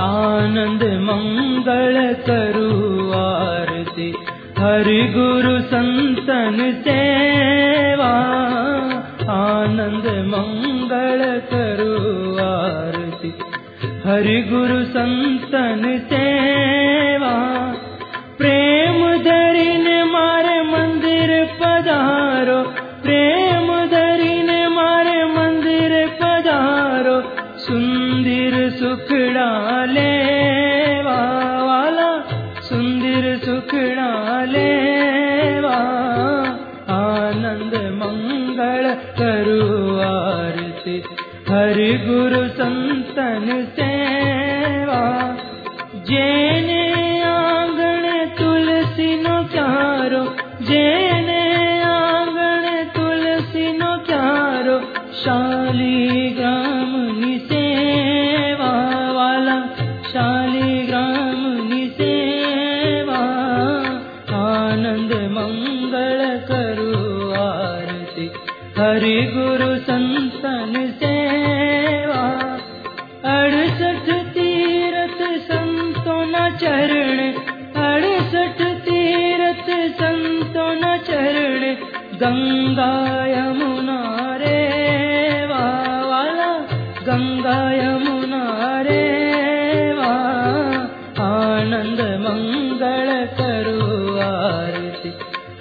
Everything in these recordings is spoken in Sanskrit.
आनंद मंगल करू आरती। हरि गुरु संतन सेवा आनंद मंगल करू आरती। हरि गुरु संतन सेवा प्रेम धरिने मारे मंदिर पधारो। प्रेम धरिने मारे मंदिर पधारो। सुंदर सुखड़ा लेवा वाला सुंदर सुखड़ा लेवा आनंद मंगल करू हरि गुरु संतन सेवा। जेने आंगण तुलसी नो क्यारो जेने आंगण तुलसी नो शालिग्राम नि हरि गुरु संतन सेवा अड़सठ तीरथ संतों न चरण अड़सठ तीरथ संतों न चरण गंगा यमुना रे वाला गंगा यमुना रे वा आनंद मंगल करो आरती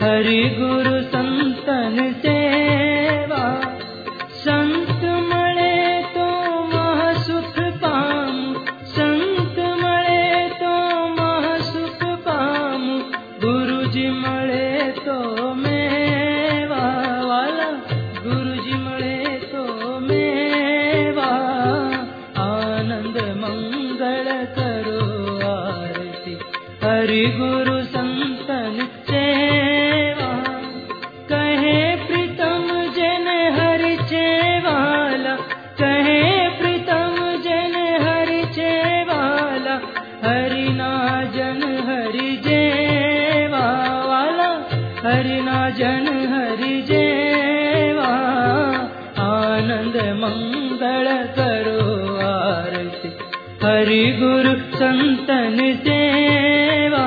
हरि गुरु संतन सेवा हरि गुरु संतन सेवा कहे प्रीतम जन हरि चेवाला कहे प्रीतम जन हरि चेवाला हरि ना जन हरि वाला हरि ना जन हरि जेवा आनंद मंगल करो आरती हरि गुरु संतन सेवा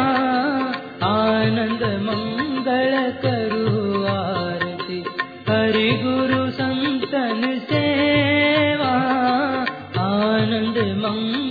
आनंद मंगल करू आरती हरि गुरु संतन सेवा आनंद मंगल